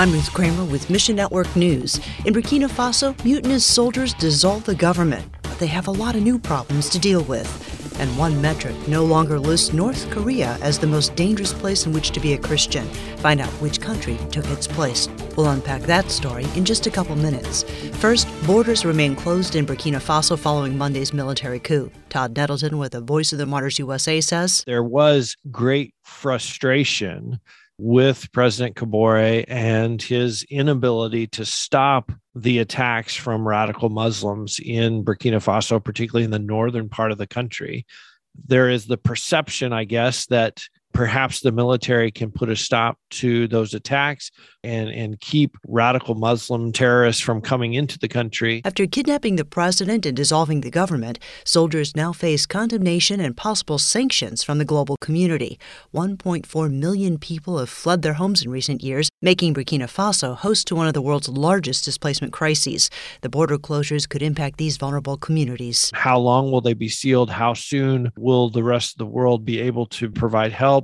I'm Ruth Kramer with Mission Network News. In Burkina Faso, mutinous soldiers dissolve the government, but they have a lot of new problems to deal with. And one metric no longer lists North Korea as the most dangerous place in which to be a Christian. Find out which country took its place. We'll unpack that story in just a couple minutes. First, borders remain closed in Burkina Faso following Monday's military coup. Todd Nettleton with the Voice of the Martyrs USA says There was great frustration with President Kabore and his inability to stop the attacks from radical Muslims in Burkina Faso, particularly in the northern part of the country. There is the perception, I guess, that perhaps the military can put a stop to those attacks and, and keep radical Muslim terrorists from coming into the country. After kidnapping the president and dissolving the government, soldiers now face condemnation and possible sanctions from the global community. 1.4 million people have fled their homes in recent years, making Burkina Faso host to one of the world's largest displacement crises. The border closures could impact these vulnerable communities. How long will they be sealed? How soon will the rest of the world be able to provide help?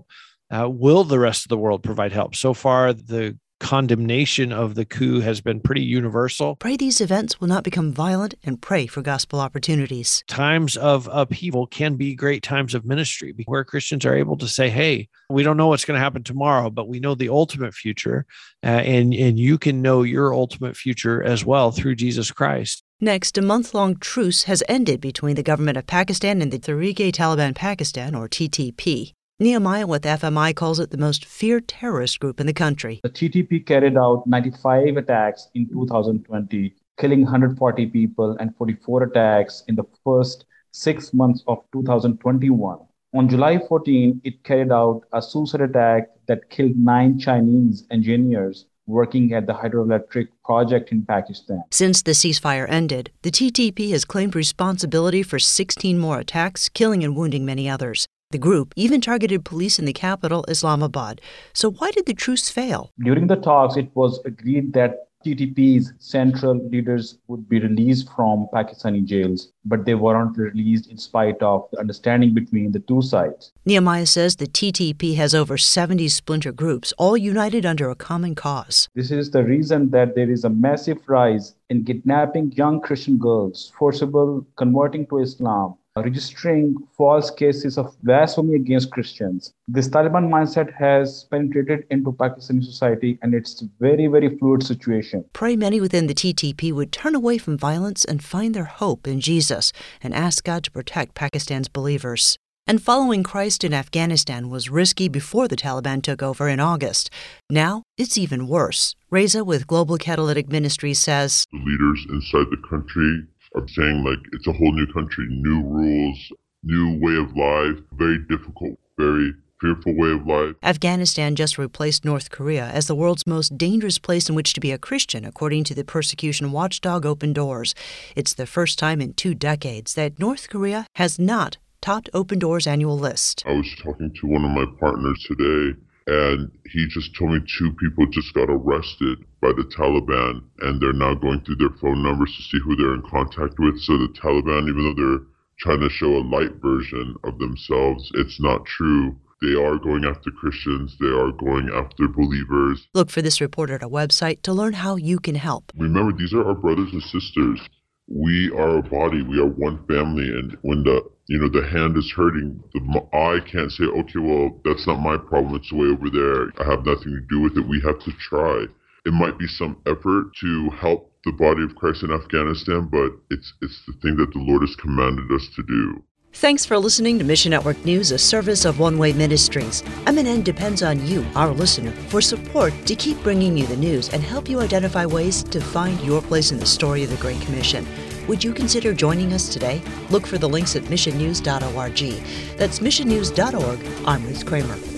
Uh, will the rest of the world provide help? So far, the condemnation of the coup has been pretty universal. Pray these events will not become violent and pray for gospel opportunities. Times of upheaval can be great times of ministry where Christians are able to say, hey, we don't know what's going to happen tomorrow, but we know the ultimate future. Uh, and, and you can know your ultimate future as well through Jesus Christ. Next, a month long truce has ended between the government of Pakistan and the Tehrik-e-Taliban Pakistan, or TTP. Nehemiah with FMI calls it the most feared terrorist group in the country. The TTP carried out 95 attacks in 2020, killing 140 people and 44 attacks in the first six months of 2021. On July 14, it carried out a suicide attack that killed nine Chinese engineers working at the hydroelectric project in Pakistan. Since the ceasefire ended, the TTP has claimed responsibility for 16 more attacks, killing and wounding many others. The group even targeted police in the capital, Islamabad. So, why did the truce fail? During the talks, it was agreed that TTP's central leaders would be released from Pakistani jails, but they weren't released in spite of the understanding between the two sides. Nehemiah says the TTP has over 70 splinter groups, all united under a common cause. This is the reason that there is a massive rise in kidnapping young Christian girls, forcible converting to Islam, registering false cases of blasphemy against Christians. This Taliban mindset has penetrated into Pakistani society and it's a very, very fluid situation. Pray many within the TTP would turn away from violence and find their hope in Jesus and ask God to protect Pakistan's believers. And following Christ in Afghanistan was risky before the Taliban took over in August. Now it's even worse. Reza with Global Catalytic Ministries says The leaders inside the country are saying like it's a whole new country, new rules, new way of life, very difficult, very fearful way of life. Afghanistan just replaced North Korea as the world's most dangerous place in which to be a Christian, according to the persecution watchdog Open Doors. It's the first time in two decades that North Korea has not topped Open Doors' annual list. I was talking to one of my partners today, and he just told me two people just got arrested by the Taliban, and they're now going through their phone numbers to see who they're in contact with. So the Taliban, even though they're trying to show a light version of themselves, it's not true. They are going after Christians. They are going after believers. Look for this report at our website to learn how you can help. Remember, these are our brothers and sisters. We are a body. We are one family. And when the you know the hand is hurting, the eye can't say, okay, well that's not my problem. It's way over there. I have nothing to do with it. We have to try. It might be some effort to help the body of Christ in Afghanistan, but it's it's the thing that the Lord has commanded us to do. Thanks for listening to Mission Network News, a service of One Way Ministries. MNN depends on you, our listener, for support to keep bringing you the news and help you identify ways to find your place in the story of the Great Commission. Would you consider joining us today? Look for the links at missionnews.org. That's missionnews.org. I'm Ruth Kramer.